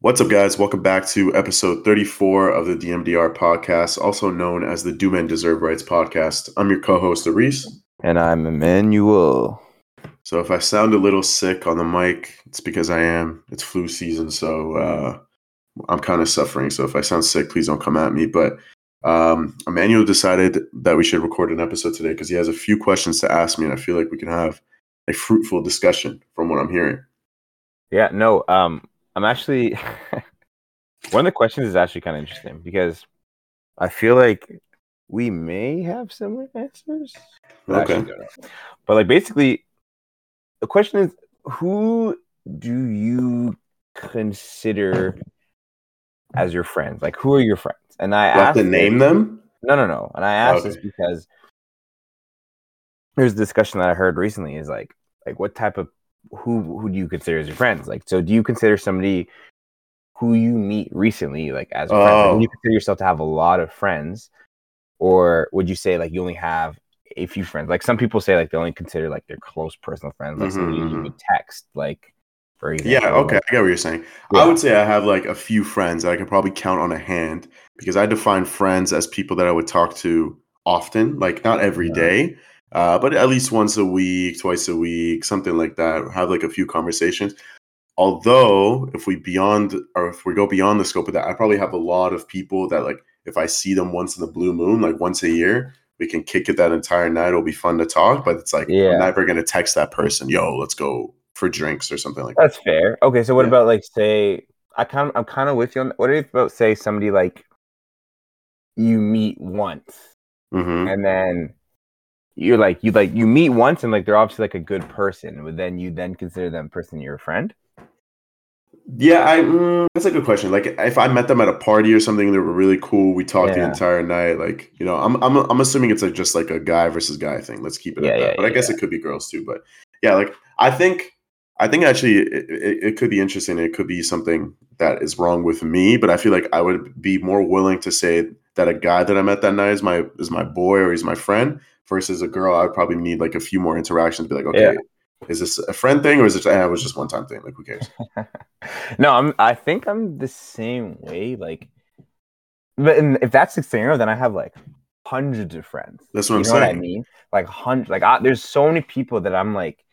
What's up, guys? Welcome back to episode 34 of the DMDR podcast, also known as the Do Men Deserve Rights podcast. I'm your co host, Aris. And I'm Emmanuel. So, if I sound a little sick on the mic, it's because I am. It's flu season, so uh, I'm kind of suffering. So, if I sound sick, please don't come at me. But um, Emmanuel decided that we should record an episode today because he has a few questions to ask me, and I feel like we can have a fruitful discussion from what I'm hearing. Yeah, no, um, I'm actually one of the questions is actually kind of interesting because I feel like we may have similar answers. But Okay. But like basically the question is who do you consider as your friends? Like who are your friends? And I I have asked to name them? No, no, no. And I asked this because there's a discussion that I heard recently is like like what type of who who do you consider as your friends? Like so do you consider somebody who you meet recently like as a friend? Like, Oh. you consider yourself to have a lot of friends? Or would you say like you only have a few friends? Like some people say like they only consider like their close personal friends, like somebody Mhm, you mhm. would text, like for example. Yeah, okay, like- I get what you're saying. Yeah. I would say I have like a few friends that I can probably count on a hand because I define friends as people that I would talk to often, like not every Yeah. day, uh, but at least once a week, twice a week, something like that. Have like a few conversations. Although, if we beyond or if we go beyond the scope of that, I probably have a lot of people that like if I see them once in the blue moon, like once a year, we can kick it that entire night. It'll be fun to talk, but it's like Yeah. I'm never gonna text that person, yo, let's go for drinks or something like that. That's fair. Okay, so what Yeah. about like say I kind of I'm kind of with you on what about say somebody like you meet once hmm and then you're like you like you meet once and like they're obviously like a good person, but then you then consider them person your friend. Yeah, I mm, that's a good question. Like, if I met them at a party or something, they were really cool. We talked the entire night. Like, you know, I'm I'm I'm assuming it's like just like a guy versus guy thing. Let's keep it Yeah, at that. yeah, but I yeah, guess it could be girls too. But yeah, like I think I think actually it, it, it could be interesting. It could be something that is wrong with me. But I feel like I would be more willing to say that a guy that I met that night is my is my boy or he's my friend versus a girl. I would probably need like a few more interactions. To be like, okay. Yeah. Is this a friend thing or is it? Eh, it was just one time thing. Like, who cares? no, I'm I think I'm the same way. Like, but in, if that's the scenario, then I have like hundreds of friends. That's what I'm you know what I mean? Like hundreds. Like I, there's so many people that I'm like,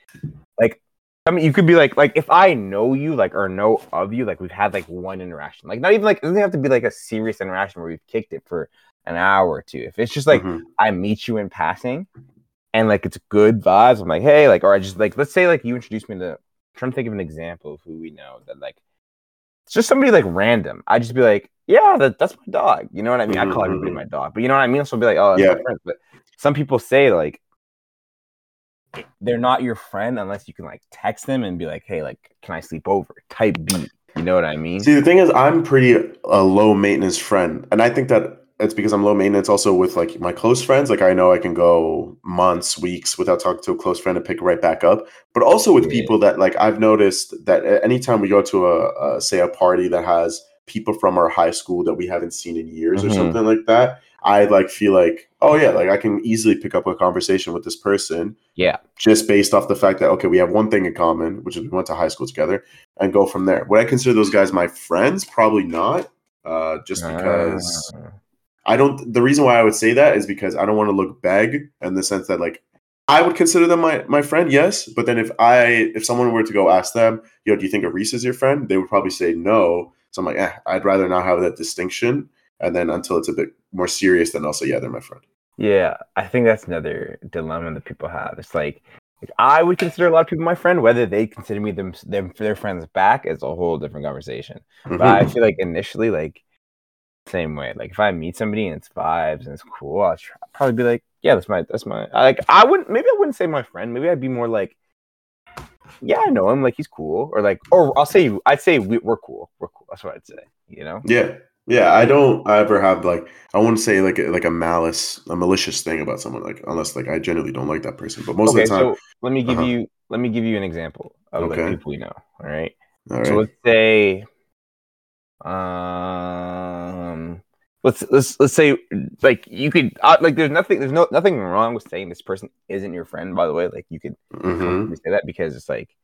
like. I mean, you could be like, like if I know you, like, or know of you, like we've had like one interaction, like not even like it doesn't have to be like a serious interaction where we've kicked it for an hour or two. If it's just like Mhm. I meet you in passing, and like it's good vibes, I'm like, hey, like, or I just like, let's say like you introduce me to. I'm trying to think of an example of who we know that like it's just somebody like random. I just be like, yeah, that, that's my dog. You know what I mean? I call everybody mhm. my dog, but you know what I mean. So I'll be like, oh, Yeah. my friend. But some people say like they're not your friend unless you can like text them and be like, hey, like, can I sleep over? Type B. You know what I mean? See, the thing is, I'm pretty a low maintenance friend, and I think that it's because I'm low maintenance. Also, with like my close friends, like I know I can go months, weeks without talking to a close friend and pick right back up. But also with people that like I've noticed that anytime we go to a, a say a party that has people from our high school that we haven't seen in years or Mhm. something like that, I like feel like, oh yeah, like I can easily pick up a conversation with this person Yeah. just based off the fact that okay, we have one thing in common, which is we went to high school together, and go from there. Would I consider those guys my friends? Probably not. Uh, just because Ah. I don't. The reason why I would say that is because I don't want to look beg in the sense that like I would consider them my my friend, yes. But then if I if someone were to go ask them, yo, do you think a Reese is your friend? They would probably say no. So I'm like, eh, I'd rather not have that distinction. And then until it's a bit more serious, then also yeah, they're my friend. Yeah, I think that's another dilemma that people have. It's like, like, I would consider a lot of people my friend. Whether they consider me them, them their friends back is a whole different conversation. But I Mhm. feel like initially, like same way. Like if I meet somebody and it's vibes and it's cool, I'll try, probably be like, yeah, that's my that's my like. I wouldn't maybe I wouldn't say my friend. Maybe I'd be more like, yeah, I know him. Like he's cool. Or like, or I'll say I'd say we, we're cool. We're cool. That's what I'd say. You know? Yeah. Yeah, I don't ever have like I wouldn't say like a- like a malice, a malicious thing about someone like unless like I genuinely don't like that person. But most okay, of the time, so let me give Uh-huh. you let me give you an example of like people we know. All right. all right. So let's say, um, let's let's let's say like you could uh, like there's nothing there's no nothing wrong with saying this person isn't your friend. By the way, like you could Mhm. say that because it's like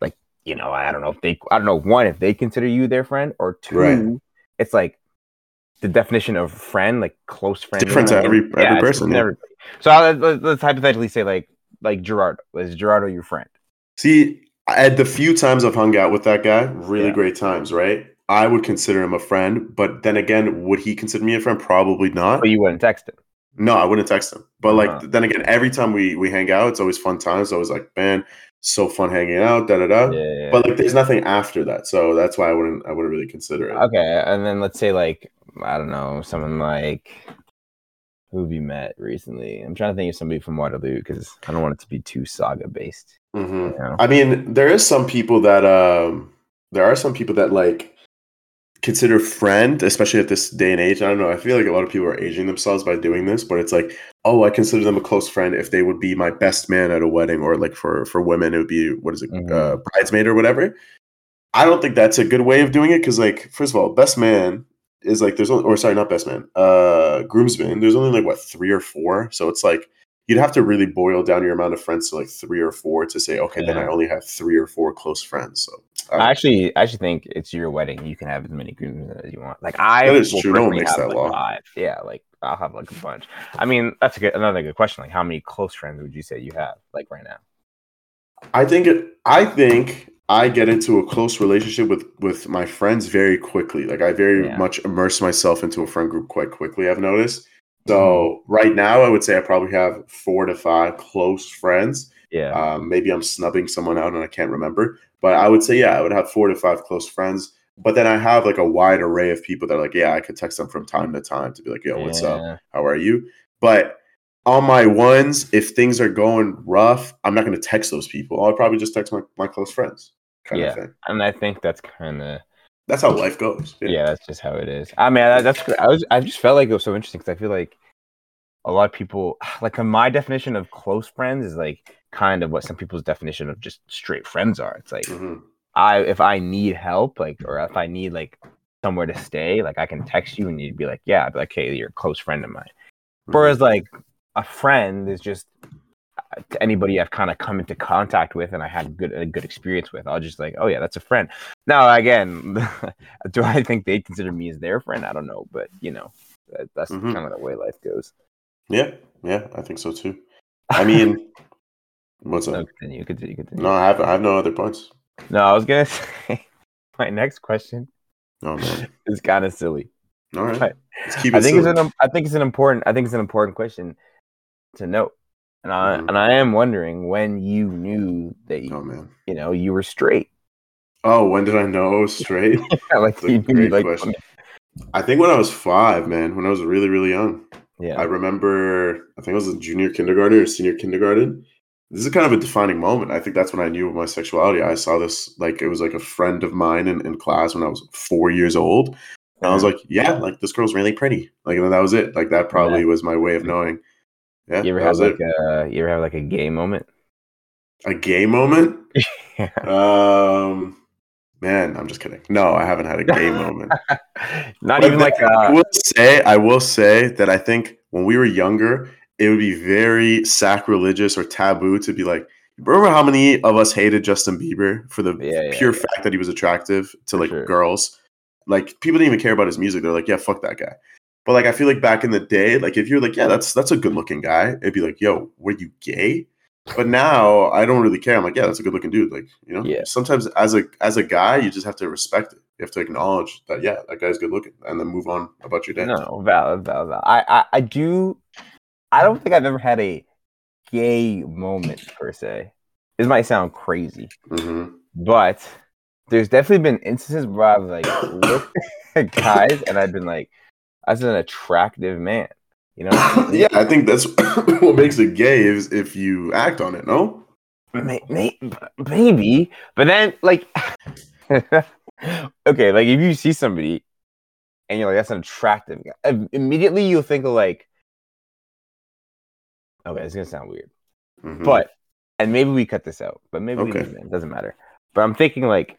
like you know, I don't know if they, I don't know, one, if they consider you their friend, or two, Right. it's like the definition of friend, like close friend. Different to every- every it's person, yeah. everybody. So uh, let's, let's hypothetically say like like Gerardo is Gerardo your friend? See, at the few times I've hung out with that guy, really Yeah. great times, right? I would consider him a friend, but then again, would he consider me a friend? Probably not. But you wouldn't text him. No, I wouldn't text him. But like Uh-huh. then again, every time we we hang out, it's always fun times. It's always like, man, so fun hanging out, da da da. Yeah. But like, there's nothing after that, so that's why I wouldn't I wouldn't really consider it. Okay, and then let's say like I don't know, someone like who have you met recently? I'm trying to think of somebody from Waterloo because I don't want it to be too Sauga based. hmm You know? I mean, there is some people that um there are some people that like consider friend, especially at this day and age. I don't know. I feel like a lot of people are aging themselves by doing this, but it's like, oh, I consider them a close friend if they would be my best man at a wedding, or like for for women, it would be what is it, Mhm. uh, bridesmaid or whatever. I don't think that's a good way of doing it because, like, first of all, best man is like there's only, or sorry, not best man, uh, groomsman. There's only like what three or four, so it's like you'd have to really boil down your amount of friends to like three or four to say, okay, then I only have three or four close friends. So uh, I actually, I actually think it's your wedding. You can have as many groomsmen as you want. Like I, That is will true. No one makes have, that like, law. Five. Yeah, like I'll have like a bunch. I mean, that's a good, another good question. Like, how many close friends would you say you have, like right now? I think it. I think I get into a close relationship with with my friends very quickly. Like I very Yeah. much immerse myself into a friend group quite quickly. I've noticed. So right now, I would say I probably have four to five close friends. Yeah, Um, maybe I'm snubbing someone out and I can't remember, but I would say yeah, I would have four to five close friends. But then I have like a wide array of people that are like, yeah, I could text them from time to time to be like, yo, what's up? How are you? But on my ones, if things are going rough, I'm not going to text those people. I'll probably just text my, my close friends, kind Yeah. of thing. And I think that's kind of That's how life goes. yeah. that's just how it is. I mean, that, that's I was I just felt like it was so interesting because I feel like a lot of people like my definition of close friends is like kind of what some people's definition of just straight friends are. It's like Mhm. I if I need help, like or if I need like somewhere to stay, like I can text you and you'd be like, yeah, I'd be like, hey, you're a close friend of mine. Mm-hmm. Whereas like a friend is just to anybody I've kind of come into contact with and I had good a good experience with. I'll just like, oh yeah, that's a friend. Now again, do I think they consider me as their friend? I don't know, but you know, that, that's Mhm. kind of the way life goes. Yeah, yeah, I think so too. I mean, what's No, up? continue, continue, continue. No, I have, I have no other points. no, I was gonna say my next question Oh man. is kind of silly. All right, let's keep it. I think it's an I think it's an important I think it's an important question to note. And I Mhm. and I am wondering when you knew that you, Oh man. you know you were straight. Oh, when did I know I was straight? like That's a you knew great like question. I think when I was five, man. When I was really, really young. yeah. I remember, I think it was a junior kindergarten or senior kindergarten. This is kind of a defining moment. I think that's when I knew my sexuality. I saw this, like, it was like a friend of mine in, in class when I was four years old. And I was like, yeah, like, this girl's really pretty. Like, and that was it. Like, that probably was my way of knowing. Yeah, you ever have like it. a you ever have like a gay moment? A gay moment? Yeah. Um, man, I'm just kidding. No, I haven't had a gay moment. Not But even like I uh will say, I will say that I think when we were younger, it would be very sacrilegious or taboo to be like, remember how many of us hated Justin Bieber for the yeah, pure yeah. fact that he was attractive to For like sure. girls? Like people didn't even care about his music. They're like, yeah, fuck that guy. But like I feel like back in the day, like if you're like, yeah, that's that's a good looking guy, it'd be like, yo, were you gay? But now I don't really care. I'm like, yeah, that's a good looking dude. Like, you know, Yeah. sometimes as a as a guy, you just have to respect it. You have to acknowledge that, yeah, that guy's good looking, and then move on about your day. no valid, valid, valid. I, I I do I don't think I've ever had a gay moment per se. This might sound crazy, hmm but there's definitely been instances where I've like looked at guys and I've been like, that's an attractive man. You know? yeah, I think that's what makes it gay is if you act on it. No, May- may- maybe, but then like, okay, like if you see somebody and you're like, that's an attractive guy, immediately you'll think of like, okay, it's gonna sound weird, Mhm. but and maybe we cut this out, but maybe Okay. it doesn't matter. But I'm thinking like,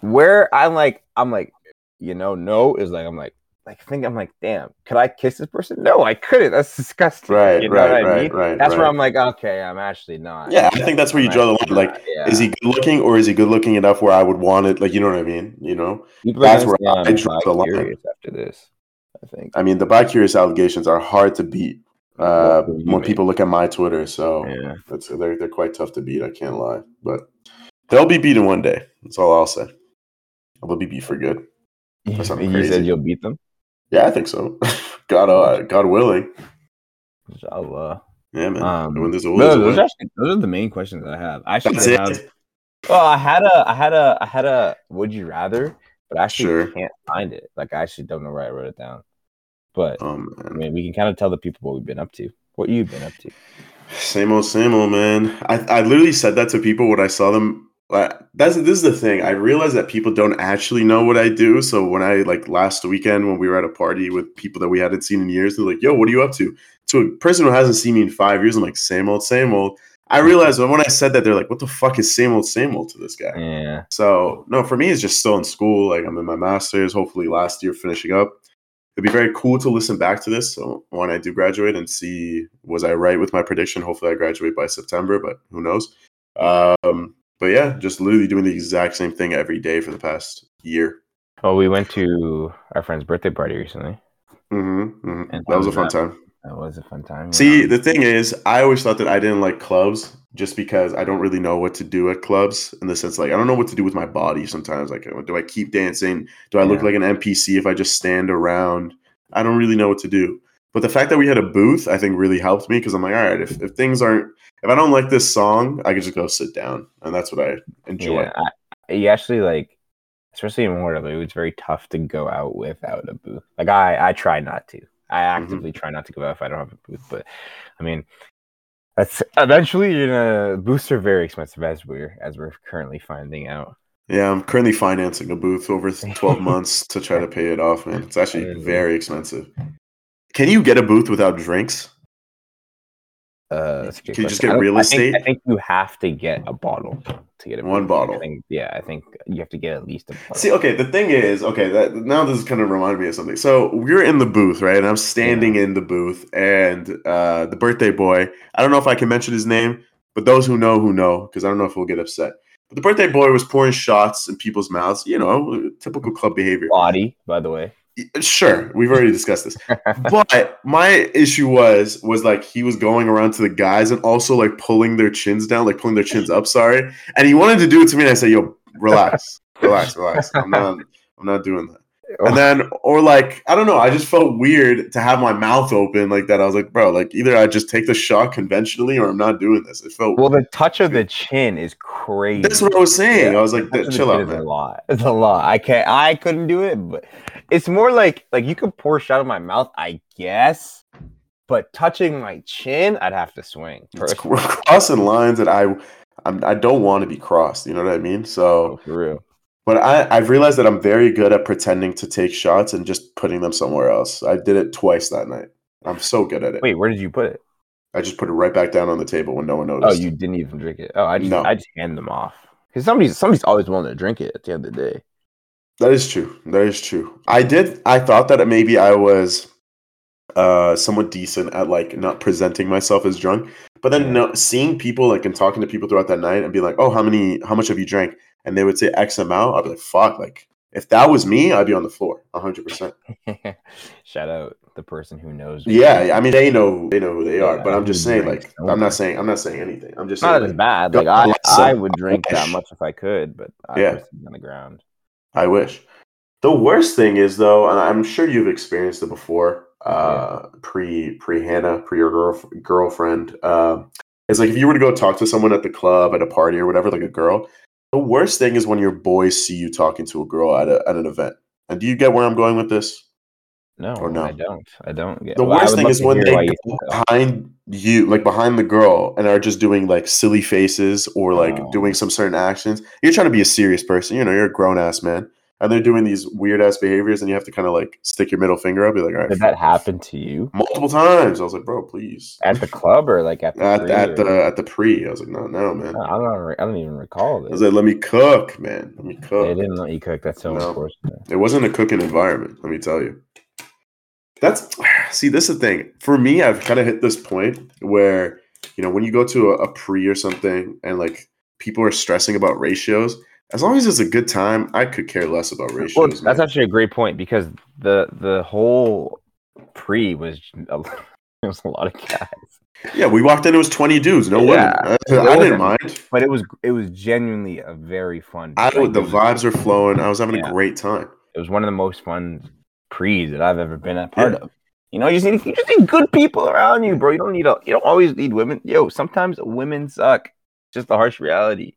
where I'm like, I'm like, you know, no is like, I'm like, like think I'm like, damn, could I kiss this person? No, I couldn't. That's disgusting. Right, You know right, what I right, mean? right. That's right. where I'm like, okay, I'm actually not. Yeah, I think that's where you I'm draw the line. Like, yeah. is he good looking or is he good looking enough where I would want it? Like, you know what I mean? You know, People that's where I I'm draw the line. after this. I think. I mean, the bi-curious allegations are hard to beat uh, What do you when people look at my Twitter. So Yeah. that's, they're they're quite tough to beat. I can't lie, but they'll be beaten one day. That's all I'll say. They'll be beat for good. You, sounds you crazy. said you'll beat them. Yeah, I think so. God, uh, God willing. Inshallah. Yeah, man. Um, when there's a will, no, there's those, actually, those are the main questions I have. I it. have. Well, I had a, I had a, I had a. Would you rather? But I actually Sure. can't find it. Like I actually don't know where I wrote it down. But Oh I mean, we can kind of tell the people what we've been up to, what you've been up to. same old, same old, man. I I literally said that to people when I saw them. That's this is the thing. I realize that people don't actually know what I do. So when I like last weekend when we were at a party with people that we hadn't seen in years, they're like, "Yo, what are you up to?" To a person who hasn't seen me in five years, I'm like, "Same old, same old." I realized when I said that, they're like, "What the fuck is same old, same old to this guy?" Yeah. So no, for me, it's just still in school. Like I'm in my master's, hopefully last year finishing up. It'd be very cool to listen back to this. So when I do graduate and see was I right with my prediction. Hopefully I graduate by September, but who knows? Um, but yeah, just literally doing the exact same thing every day for the past year. Oh, we went to our friend's birthday party recently. hmm hmm And That was a fun was time. That was a fun time. See, Um, the thing is, I always thought that I didn't like clubs just because I don't really know what to do at clubs in the sense like I don't know what to do with my body sometimes. Like, do I keep dancing? Do I look like an NPC if I just stand around? I don't really know what to do. But the fact that we had a booth, I think, really helped me because I'm like, all right, if, if things aren't, if I don't like this song, I can just go sit down, and that's what I enjoy. yeah, I, you actually like, especially in Waterloo, it's very tough to go out without a booth. Like I, I try not to. I Mm-hmm. actively try not to go out if I don't have a booth. But I mean, that's eventually you're gonna booths are very expensive as we're as we're currently finding out. Yeah, I'm currently financing a booth over 12 months to try to pay it off, man. It's actually very expensive. Can you get a booth without drinks? Uh, that's a good Can you just get real I think- estate? I think you have to get a bottle to get a One bottle. I think, yeah, I think you have to get at least a bottle. See, okay, the thing is, okay, that now this is kind of reminded me of something. So we're in the booth, right? And I'm standing in the booth, and uh, the birthday boy, I don't know if I can mention his name, but those who know, who know, because I don't know if he'll get upset. But the birthday boy was pouring shots in people's mouths, you know, typical club behavior. body, by the way. Sure, we've already discussed this. but my issue was was like he was going around to the guys and also like pulling their chins down, like pulling their chins up. Sorry, and he wanted to do it to me, and I said, "Yo, relax, relax, relax. I'm not, I'm not doing that." And then, or like, I don't know, I just felt weird to have my mouth open like that. I was like, bro, like either I just take the shot conventionally or I'm not doing this. It felt. well, the touch of the chin is crazy. that's what I was saying. I was like, Touch of the chill out, is A lot. It's a lot. I can't. I couldn't do it, but it's more like like you could pour a shot of my mouth, I guess. But touching my chin, I'd have to swing. We're crossing lines that I, I'm, I don't want to be crossed. You know what I mean? So. Oh, for real. But I, I've realized that I'm very good at pretending to take shots and just putting them somewhere else. I did it twice that night. I'm so good at it. Wait, where did you put it? I just put it right back down on the table when no one noticed. Oh, you didn't even drink it. Oh, I just No. I just hand them off because somebody's somebody's always willing to drink it at the end of the day. That is true. That is true. I did. I thought that maybe I was uh, somewhat decent at like not presenting myself as drunk, but then Yeah. no, seeing people like and talking to people throughout that night and be like, "Oh, how many? How much have you drank?" And they would say X amount. I'd be like, "Fuck!" Like if that was me, I'd be on the floor, hundred percent. Shout out the person who knows. Yeah, I mean they know they know who they are, but I'm just saying like don't I'm not saying I'm not saying anything. I'm just not saying as like, bad. Like I. I would drink that much if I could, but I Yeah. on the ground. I wish. The worst thing is though, and I'm sure you've experienced it before, uh, pre pre Hannah, pre your girl, girlfriend. Uh, it's like if you were to go talk to someone at the club, at a party, or whatever, like a girl. The worst thing is when your boys see you talking to a girl at a, at an event. And do you get where I'm going with this? No, Or no? I don't. I don't get. The well, worst thing is when they you behind you, like behind the girl, and are just doing like silly faces or like Oh. doing some certain actions. You're trying to be a serious person, you know, you're a grown ass man, and they're doing these weird ass behaviors, and you have to kind of like stick your middle finger up, be like, all right, Did that happen to you multiple times. I was like, bro, please. at the club or like at the At, pre at the at the pre, I was like, no, no, man. I don't. re- I don't even recall I was this. like, let me cook, man. Let me cook. They didn't let you cook. That's so No. unfortunate. It wasn't a cooking environment, let me tell you. That's see, this is the thing. For me, I've kind of hit this point where you know when you go to a, a pre or something, and like people are stressing about ratios. As long as it's a good time, I could care less about ratios. Well, man. that's actually a great point because the the whole pre was a, it was a lot of guys, yeah, we walked in. It was twenty dudes, no Yeah. women. I, I didn't mind. but it was it was genuinely a very fun. I like, the vibes are flowing. I was having Yeah. a great time. it was one of the most fun pre's that I've ever been a part Yeah. of. You know, you just need you just need good people around you, bro. You don't need a you don't always need women. Yo, sometimes women suck. Just the harsh reality.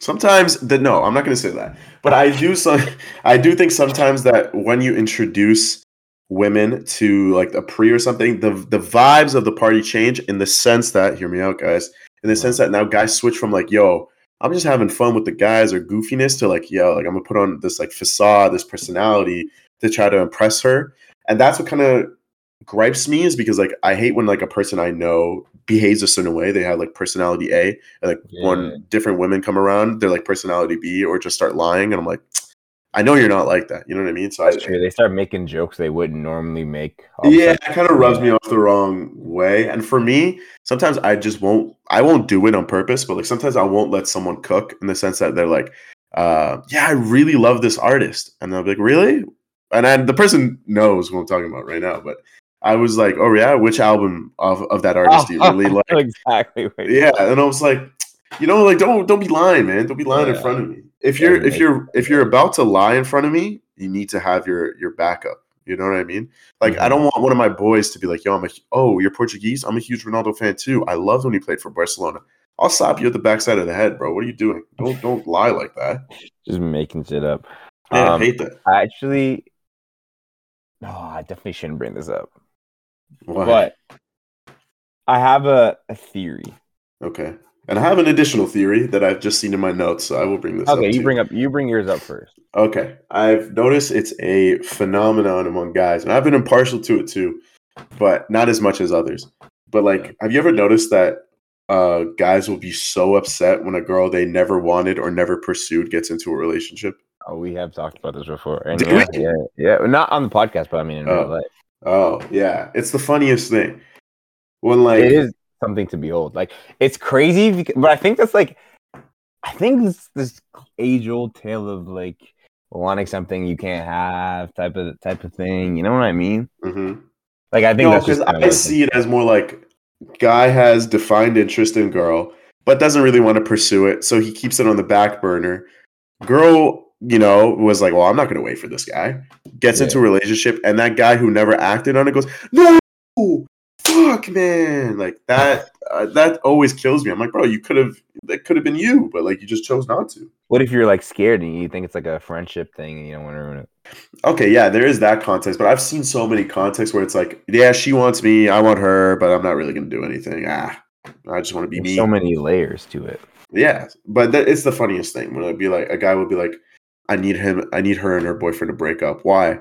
Sometimes the no, I'm not going to say that, but I do. Some, I do think sometimes that when you introduce women to like a pre or something, the the vibes of the party change in the sense that hear me out, guys. In the sense that now guys switch from like, yo, I'm just having fun with the guys or goofiness to like, yo, like I'm gonna put on this like facade, this personality to try to impress her, and that's what kind of gripes me is because like I hate when like a person I know behaves a certain way. They have like personality A, and like Yeah. when different women come around, they're like personality B, or just start lying, and I'm like, I know you're not like that. You know what I mean? So I, true. They start making jokes they wouldn't normally make. all of a yeah, it kind of rubs me off the wrong way. And for me, sometimes I just won't. I won't do it on purpose, but like sometimes I won't let someone cook in the sense that they're like, uh, "Yeah, I really love this artist," and they'll be like, "Really?" And then the person knows what I'm talking about right now. But I was like, "Oh yeah, which album of, of that artist do you really like?" exactly. you Yeah, and I was like, you know, like don't don't be lying, man. Don't be lying in front of me. If you're Yeah, if you're if you're about to lie in front of me, you need to have your your backup. You know what I mean? Like I Mhm. don't want one of my boys to be like, "Yo, I'm a oh, you're Portuguese. I'm a huge Ronaldo fan too. I loved when he played for Barcelona." I'll slap you at the backside of the head, bro. What are you doing? Don't don't lie like that. Just making shit up. Yeah, I Um, hate that. I actually, no, I definitely shouldn't bring this up. Why? But I have a, a theory. okay. And I have an additional theory that I've just seen in my notes, so I will bring this up. Okay, you too. bring up you bring yours up first. Okay, I've noticed it's a phenomenon among guys, and I've been impartial to it too, but not as much as others. But like, have you ever noticed that uh, guys will be so upset when a girl they never wanted or never pursued gets into a relationship? Oh, we have talked about this before. And yeah, yeah, yeah, not on the podcast, but I mean in Oh. real life. Oh yeah, it's the funniest thing. When like, it is something to behold. Like it's crazy, bec- but I think that's like, I think this this age old tale of like wanting something you can't have type of type of thing. You know what I mean? mhm. Like I think no, because I see it as more like guy has defined interest in girl, but doesn't really want to pursue it, so he keeps it on the back burner. Girl, you know, was like, "Well, I'm not going to wait for this guy." Gets Yeah. into a relationship, and that guy who never acted on it goes, "No, fuck, man!" Like that. Uh, that always kills me. I'm like, bro, you could have. That could have been you, but like you just chose not to. What if you're like scared and you think it's like a friendship thing and you don't want to ruin it? Okay, yeah, there is that context, but I've seen so many contexts where it's like, yeah, she wants me, I want her, but I'm not really going to do anything. Ah, I just want to be There's me. so many layers to it. Yeah, but that, it's the funniest thing when it'd be like a guy would be like, "I need him, I need her and her boyfriend to break up. Why?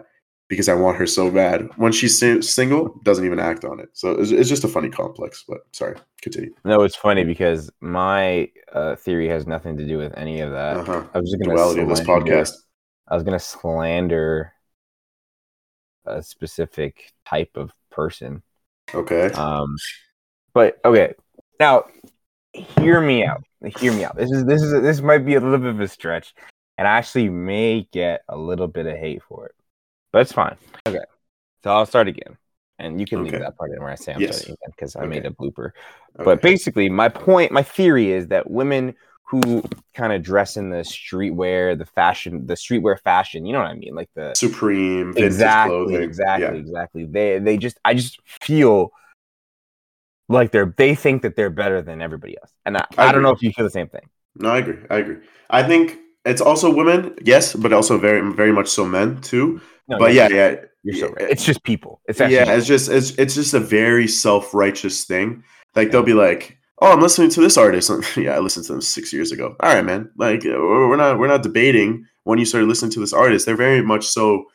Because I want her so bad. When she's single, doesn't even act on it. So it's, it's just a funny complex. But sorry, continue. No, it's funny because my uh, theory has nothing to do with any of that. Uh huh. I was just gonna Duality of this slander- podcast. I was gonna slander a specific type of person. Okay. Um, but okay, now hear me out. Hear me out. This is this is this might be a little bit of a stretch, and I actually may get a little bit of hate for it, but it's fine. Okay, so I'll start again, and you can leave that part in where I say I'm Yes. starting again because I Okay. made a blooper. okay. But basically, my point, my theory is that women who kind of dress in the streetwear, the fashion, the streetwear fashion, you know what I mean, like the Supreme exactly, clothing. exactly, Yeah. exactly. They they just I just feel like they're they think that they're better than everybody else, and I, I I, don't know if you feel the same thing. No, I agree. I agree. I think it's also women, yes, but also very, very much so men too. No, but yeah, yeah, you're so right. It's just people. It's actually yeah, it's just it's it's just a very self righteous thing. Like they'll be like, "Oh, I'm listening to this artist." yeah, I listened to them six years ago. All right, man. Like uh, we're we're not we're not debating when you started listening to this artist. They're very much so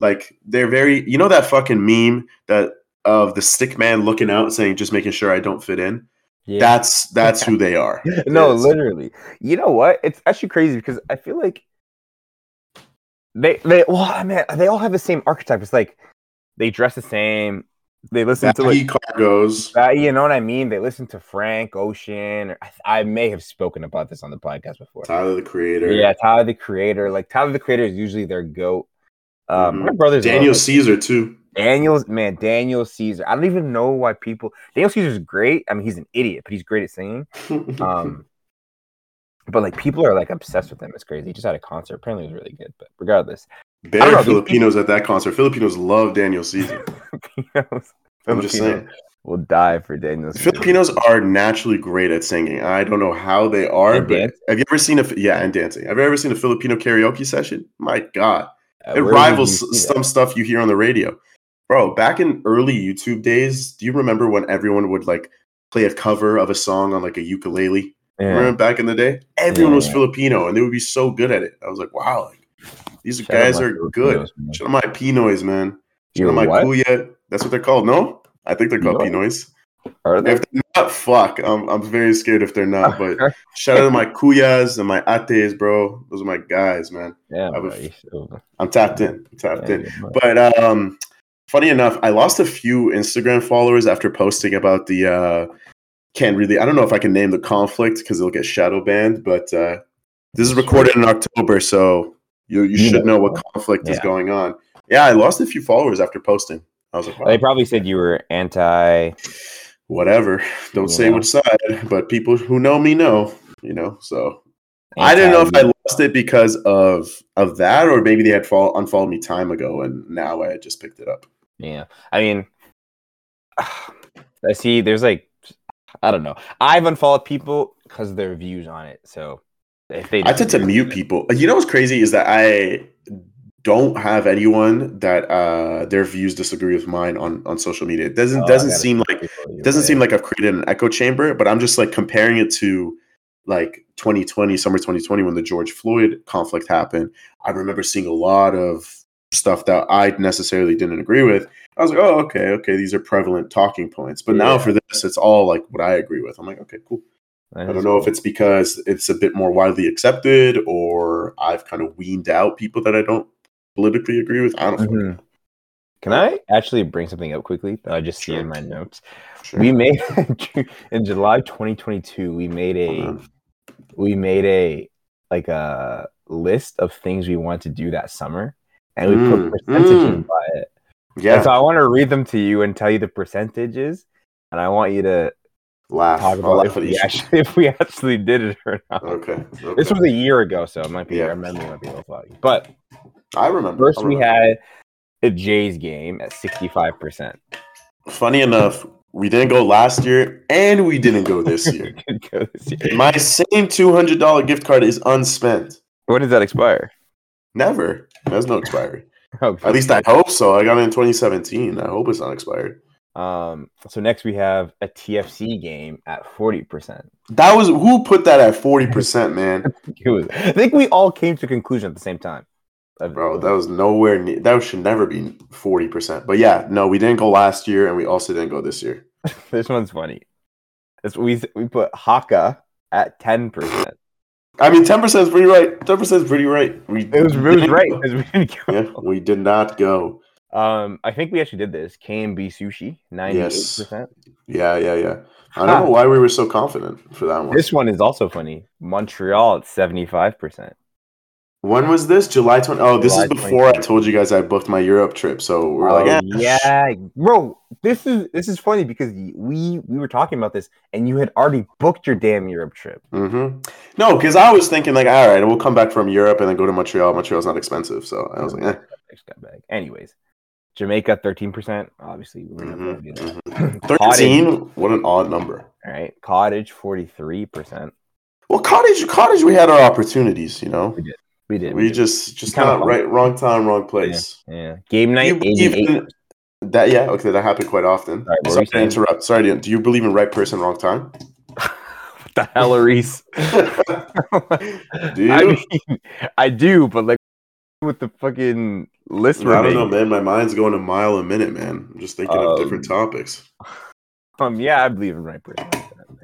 like they're very you know that fucking meme that of the stick man looking out saying just making sure I don't fit in. Yeah. That's that's who they are. no, Yes. literally. You know what? It's actually crazy because I feel like they they well, I mean, they all have the same archetype. It's like they dress the same. They listen to like cargos. you know what I mean. They listen to Frank Ocean. I, I may have spoken about this on the podcast before. Tyler the Creator. Yeah, Tyler the Creator. Like Tyler the Creator is usually their goat. Um, Mhm. my brother's Daniel Caesar too. Daniel's man, Daniel Caesar. I don't even know why people. Daniel Caesar's great. I mean, he's an idiot, but he's great at singing. Um, but like people are like obsessed with him. It's crazy. He just had a concert. Apparently, it was really good. But regardless, I don't know, Bare these Filipinos at that concert. Filipinos love Daniel Caesar. Filipinos, I'm just saying. will die for Daniel. Caesar. Filipinos are naturally great at singing. I don't know how they are, And but have you ever seen a yeah and dancing? Have you ever seen a Filipino karaoke session? My God, Uh, it rivals you see that? some stuff you hear on the radio, bro. Back in early YouTube days, do you remember when everyone would like play a cover of a song on like a ukulele? Yeah. Remember back in the day, everyone was Filipino and they would be so good at it. I was like, wow, like, these Shout guys are good. Man. Shout out my Pinoys, man. Shout out my? Kuya. That's what they're called. No, I think they're called Pinoys? Pinoys. Are they? If they're not, fuck. I'm, I'm very scared if they're not. But shout out to my Kuyas and my Ates, bro. Those are my guys, man. yeah, I I'm tapped in. I'm tapped yeah, in. But um, funny enough, I lost a few Instagram followers after posting about the. Uh, can't really. I don't know if I can name the conflict because it'll get shadow banned. But uh, this is recorded in October, so you you should know. what conflict is going on. Yeah, I lost a few followers after posting. I was like, wow, They probably said you were anti. whatever. Don't say know. which side, but people who know me know. You know, so I didn't know if I lost it because of of that, or maybe they had fall, unfollowed me time ago, and now I had just picked it up. Yeah, I mean, I see. There's like, I don't know. I've unfollowed people because of their views on it. So if they, I tend to mute people. You know what's crazy is that I don't have anyone that uh their views disagree with mine on on social media. It Oh, doesn't doesn't seem like it doesn't seem like I've created an echo chamber, but I'm just like comparing it to like 2020, summer 2020, when the George Floyd conflict happened. I remember seeing a lot of stuff that I necessarily didn't agree with. I was like, oh, okay, okay, these are prevalent talking points. But now for this, it's all like what I agree with. I'm like, okay, cool. I don't know if it's because it's a bit more widely accepted or I've kind of weaned out people that I don't politically agree with. I don't fucking Mhm. Can I actually bring something up quickly that I just see in my notes? Sure. We made in July 2022. We made a we made a like a list of things we want to do that summer, and we Mm, put percentages mm. by it. Yeah, And so I want to read them to you and tell you the percentages, and I want you to laugh. talk about laugh if we actually if we actually did it or not. Okay. This was a year ago, so it might be Yeah. our memory might be a little foggy. But I remember. first, I we had a Jays game at sixty five percent. Funny enough, we didn't go last year and we didn't go this year. My same two hundred dollar gift card is unspent. When does that expire? Never. There's no expiry. Oh, At least I hope so. I got it in 2017. I hope it's not expired. Um. So next we have a TFC game at forty percent. That was who put that at 40%, man. I think we all came to a conclusion at the same time. Bro, that was nowhere near that should never be 40%. But yeah, no, we didn't go last year and we also didn't go this year. this one's funny. This, we we put Haka at ten percent. I mean 10% is pretty right. 10% is pretty right. We It was it was right we didn't go. Yeah, we did not go. Um, I think we actually did this. KMB Sushi, ninety-eight percent. Yeah, yeah, yeah. I don't know why we were so confident for that one. This one is also funny. Montreal at seventy-five percent. When was this? July 20. Oh, this July is before I told you guys I booked my Europe trip. So we're Oh, like, eh, yeah, bro. This is this is funny because we we were talking about this, and you had already booked your damn Europe trip. hmm No, because I was thinking like, all right, we'll come back from Europe and then go to Montreal. Montreal's not expensive, so I was like, eh. Next guy back. Anyways, Jamaica thirteen percent. Obviously, we were not Mhm, going to do that. mhm. Cottage, Thirteen. What an odd number. all right. Cottage forty-three percent. Well, cottage, cottage, we had our opportunities. You know, We did. We did. We just just Kinda not fun. right, wrong time, wrong place. yeah. Game night you believe eighty-eight. in that? Yeah, okay, that happened quite often. Sorry, Sorry to interrupt. Sorry, to, do you believe in right person, wrong time? what the hell, Reese? Do you? I mean, I do, but like with the fucking list I don't know, man. My mind's going a mile a minute, man. I'm just thinking of different Um, topics. Um, yeah, I believe in right person.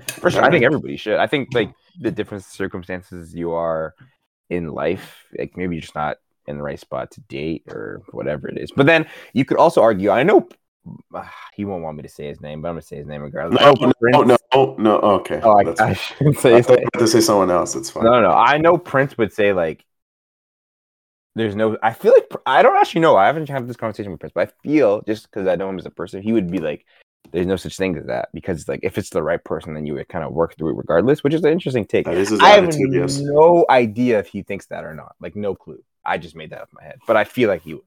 For sure, I think everybody should. I think like the different circumstances you are in life, like maybe you're just not in the right spot to date or whatever it is. But then you could also argue. I know uh, he won't want me to say his name, but I'm gonna say his name regardless. No, no, no, no, no. Okay. Oh, I, I shouldn't I say his thought you to say someone else. It's fine. No, no, I know Prince would say like, "There's no." I feel like I don't actually know. I haven't had this conversation with Prince, but I feel just because I know him as a person, he would be like, "There's no such thing as that," because like if it's the right person, then you would kind of work through it regardless, which is an interesting take. That is his I have. Yes. no idea if he thinks that or not. Like no clue. I just made that up in my head, but I feel like he would.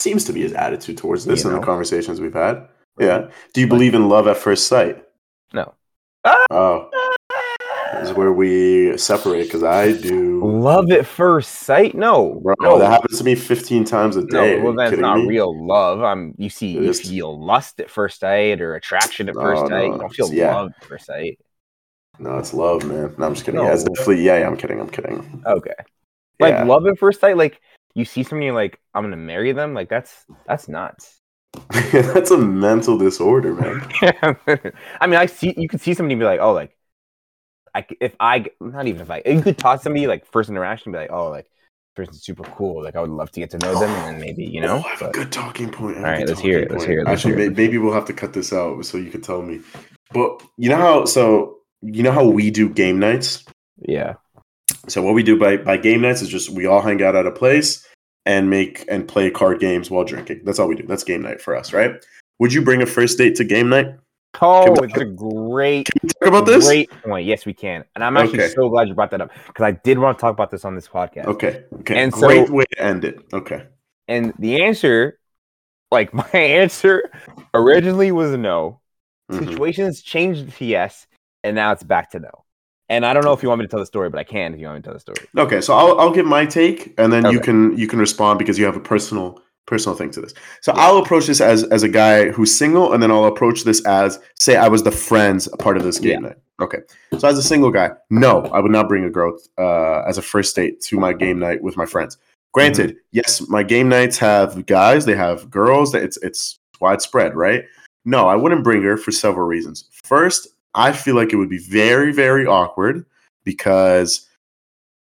Seems to be his attitude towards this You in know? the conversations we've had. Yeah. Do you believe in love at first sight? No. Oh, is where we separate because I do. Love at first sight? No, Bro, no, that happens to me 15 times a no. day. Well, you it's kidding not me? real love. I'm you see, you feel lust at first sight or attraction at No, first no, sight. You don't feel yeah. love at first sight. No, it's love, man. No, I'm just kidding. No. Yeah, it's definitely. Yeah, yeah, I'm kidding. I'm kidding. Okay. Like Yeah. love at first sight, like you see somebody, you're like I'm gonna marry them. Like that's that's nuts. That's a mental disorder, man. I mean, I see you could see somebody be like, oh, like I if I not even if I you could talk to somebody like first interaction, be like, oh, like this person's super cool. Like I would love to get to know them, and then maybe you know. Oh, I have a good talking point. All right, let's hear it, let's hear it, let's Actually, hear it, maybe we'll have to cut this out so you can tell me. But you know how? So you know how we do game nights. yeah. So what we do by by game nights is just we all hang out at a place and make and play card games while drinking. That's all we do. That's game night for us, right? Would you bring a first date to game night? Oh, it's a great, Talk about this. great point. Yes, we can, and I'm actually Okay. so glad you brought that up because I did want to talk about this on this podcast. Okay. Okay. And so- Great way to end it. Okay. And the answer, like my answer, originally was no. Mhm. Situations changed to yes, and now it's back to no. And I don't know if you want me to tell the story, but I can if you want me to tell the story. Okay, so I'll I'll give my take, and then you can you can respond because you have a personal personal thing to this. So I'll approach this as as a guy who's single, and then I'll approach this as say I was the friends part of this game night. Okay, so as a single guy, no, I would not bring a girl uh, as a first date to my game night with my friends. Granted, yes, my game nights have guys, they have girls, it's it's widespread, right? No, I wouldn't bring her for several reasons. First, I feel like it would be very very awkward because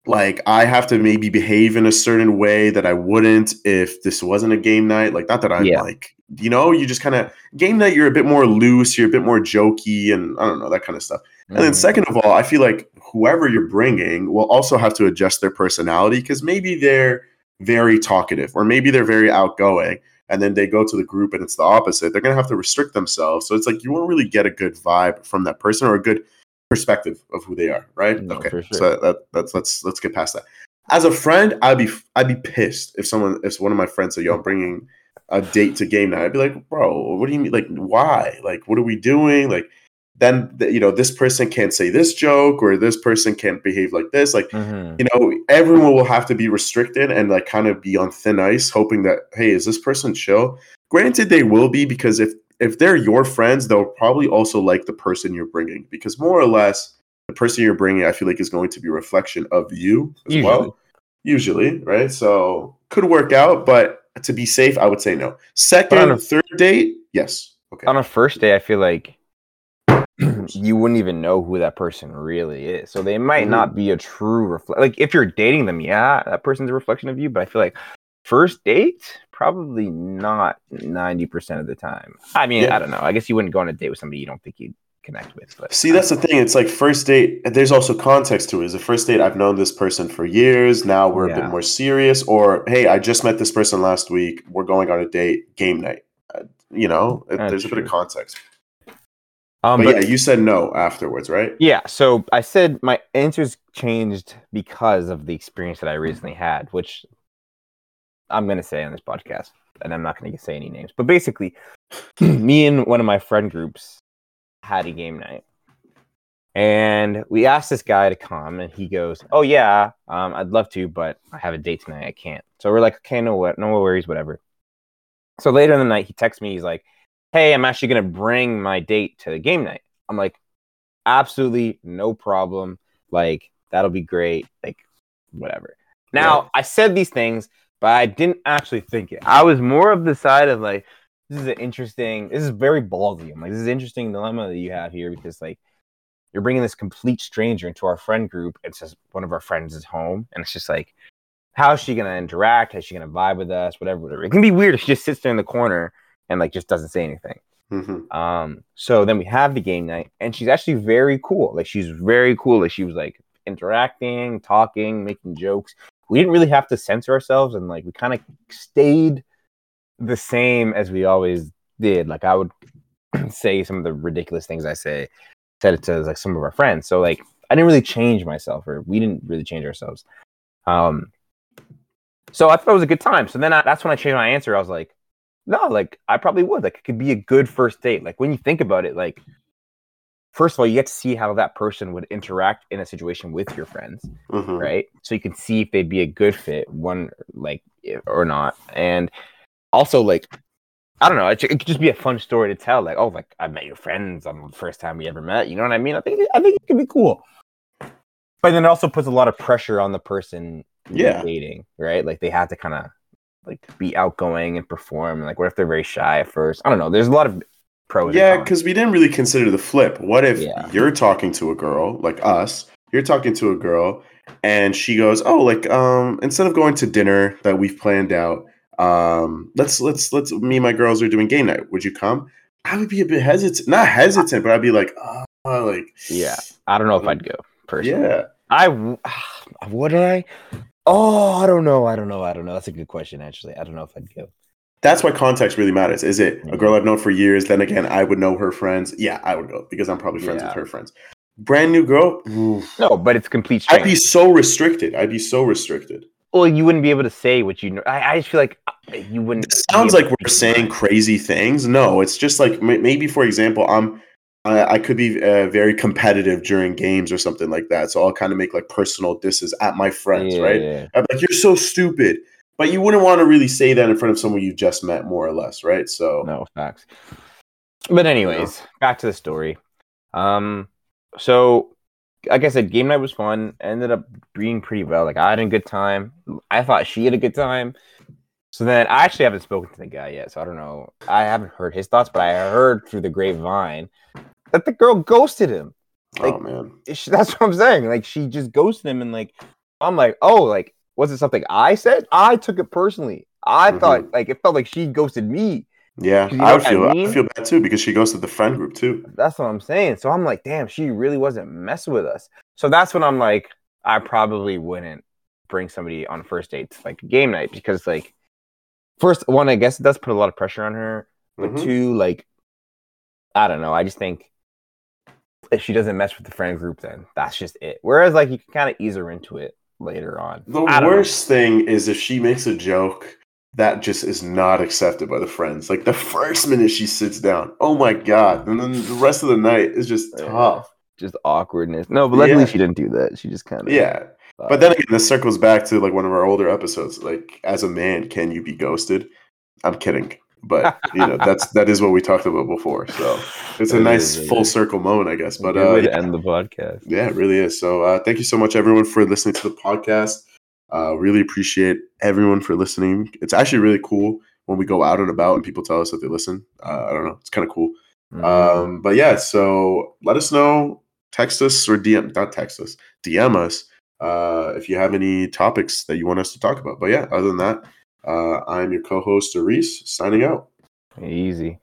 like I have to maybe behave in a certain way that I wouldn't if this wasn't a game night. Like not that I'm Yeah. like, you know, you just kind of game night. You're a bit more loose. You're a bit more jokey, and I don't know that kind of stuff. And then Mhm. second of all, I feel like whoever you're bringing will also have to adjust their personality because maybe they're very talkative or maybe they're very outgoing and then they go to the group and it's the opposite. They're going to have to restrict themselves. So it's like you won't really get a good vibe from that person or a good perspective of who they are, right? No, okay. sure. So that that's let's let's get past that. As a friend, I'd be I'd be pissed if someone if one of my friends said, "Yo, I'm bringing a date to game night." I'd be like, "Bro, what do you mean? Like, why? Like, what are we doing? Like." Then you know this person can't say this joke or this person can't behave like this. Like Mhm. you know, everyone will have to be restricted and like kind of be on thin ice, hoping that hey, is this person chill? Granted, they will be because if if they're your friends, they'll probably also like the person you're bringing because more or less the person you're bringing, I feel like, is going to be a reflection of you as Usually. well. Usually, right? So could work out, but to be safe, I would say no. on Second, a- third date, yes. Okay. on a first day, I feel like you wouldn't even know who that person really is. So they might Mhm. not be a true reflect. Like if you're dating them, yeah, that person's a reflection of you. But I feel like first date, probably not ninety percent of the time. I mean, Yeah. I don't know. I guess you wouldn't go on a date with somebody you don't think you'd connect with. But See, that's the thing. It's like first date. There's also context to it. Is a first date? I've known this person for years. Now we're a bit more serious. Or hey, I just met this person last week. We're going on a date. Game night. Uh, you know, it- there's a bit of context. um, But, but yeah, you said no afterwards, right? Yeah, so I said my answers changed because of the experience that I recently had, which I'm going to say on this podcast, and I'm not going to say any names. But basically, me and one of my friend groups had a game night. And we asked this guy to come, and he goes, "Oh yeah, um, I'd love to, but I have a date tonight. I can't." So we're like, "Okay, no what, no worries, whatever." So later in the night, he texts me. He's like, "Hey, I'm actually gonna bring my date to the game night." I'm like, absolutely no problem. Like that'll be great. Like whatever. Now I said these things, but I didn't actually think it. I was more of the side of like, this is an interesting. This is very ballsy. I'm like, this is an interesting dilemma that you have here because like you're bringing this complete stranger into our friend group. It's just one of our friends is home, and it's just like, how's she gonna interact? How's she gonna vibe with us? Whatever, whatever. It can be weird if she just sits there in the corner and like just doesn't say anything. Mhm. Um, so then we have the game night, and she's actually very cool. Like she's very cool. Like she was like interacting, talking, making jokes. We didn't really have to censor ourselves, and like we kind of stayed the same as we always did. Like I would say some of the ridiculous things I say, said it to like some of our friends. So like I didn't really change myself, or we didn't really change ourselves. Um, so I thought it was a good time. So then I, that's when I changed my answer. I was like, no, like I probably would. Like it could be a good first date. Like when you think about it, like first of all, you get to see how that person would interact in a situation with your friends, Mhm. right? So you can see if they'd be a good fit, one like or not, and also like I don't know, it, it could just be a fun story to tell. Like, oh, like I met your friends on the first time we ever met. You know what I mean? I think I think it could be cool. But then it also puts a lot of pressure on the person Yeah. dating, right? Like they have to kind of like be outgoing and perform. Like, what if they're very shy at first? I don't know. There's a lot of pros. Yeah, because we didn't really consider the flip. What if Yeah. you're talking to a girl like us? You're talking to a girl, and she goes, "Oh, like um, instead of going to dinner that we've planned out, um, let's let's let's me and my girls are doing game night. Would you come?" I would be a bit hesitant, not hesitant, but I'd be like, "Oh, like Yeah. I don't know if I'd go personally. yeah." I would I? Oh, I don't know. I don't know. I don't know. That's a good question. Actually, I don't know if I'd go. That's why context really matters. Is it a girl I've known for years? Then again, I would know her friends. Yeah, I would go because I'm probably friends Yeah. with her friends. Brand new girl, oof. No, but it's complete. I'd be so restricted. I'd be so restricted. Well, you wouldn't be able to say what you know. I, I just feel like uh, you wouldn't. It sounds like we're saying crazy things. No, it's just like maybe, for example, I'm I, I could be uh, very competitive during games or something like that. So I'll kind of make like personal disses at my friends, Yeah, right? yeah. I'm like, you're so stupid, but you wouldn't want to really say that in front of someone you just met, more or less, right? So No facts. But anyways, back to the story. Um, so like I said, game night was fun. Ended up being pretty well. Like I had a good time. I thought she had a good time. So then I actually haven't spoken to the guy yet, so I don't know. I haven't heard his thoughts, but I heard through the grapevine that the girl ghosted him. oh like- man, She- That's what I'm saying. Like she just ghosted him, and like I'm like, oh, like was it something I said? I took it personally. I Mhm. thought like it felt like she ghosted me. Yeah, you know I I feel I, mean? feel bad too because she goes to the friend group too. That's what I'm saying. So I'm like, damn, she really wasn't messing with us. So that's when I'm like, I probably wouldn't bring somebody on first date to like game night because like first one, I guess it does put a lot of pressure on her. But Mhm. two, like I don't know. I just think if she doesn't mess with the friend group, then that's just it. Whereas like you can kind of ease her into it later on. The don't know. worst thing is if she makes a joke that just is not accepted by the friends. Like the first minute she sits down, oh my god, and then the rest of the night is just Yeah. tough. Just awkwardness. No, but luckily Yeah. she didn't do that. She just kind of Yeah, but then again, this circles back to like one of our older episodes. Like, as a man, can you be ghosted? I'm kidding, but you know that's that is what we talked about before. So it's a nice is, full is. circle moment, I guess. But uh, way to yeah, end the podcast. yeah, it really is. So uh, thank you so much, everyone, for listening to the podcast. Uh, really appreciate everyone for listening. It's actually really cool when we go out and about and people tell us that they listen. Uh, I don't know, it's kind of cool. Mm. Um, but yeah, so let us know, text us or DM, not text us, DM us uh, if you have any topics that you want us to talk about. But yeah, other than that, uh, I'm your co-host, Reese, signing out. Easy.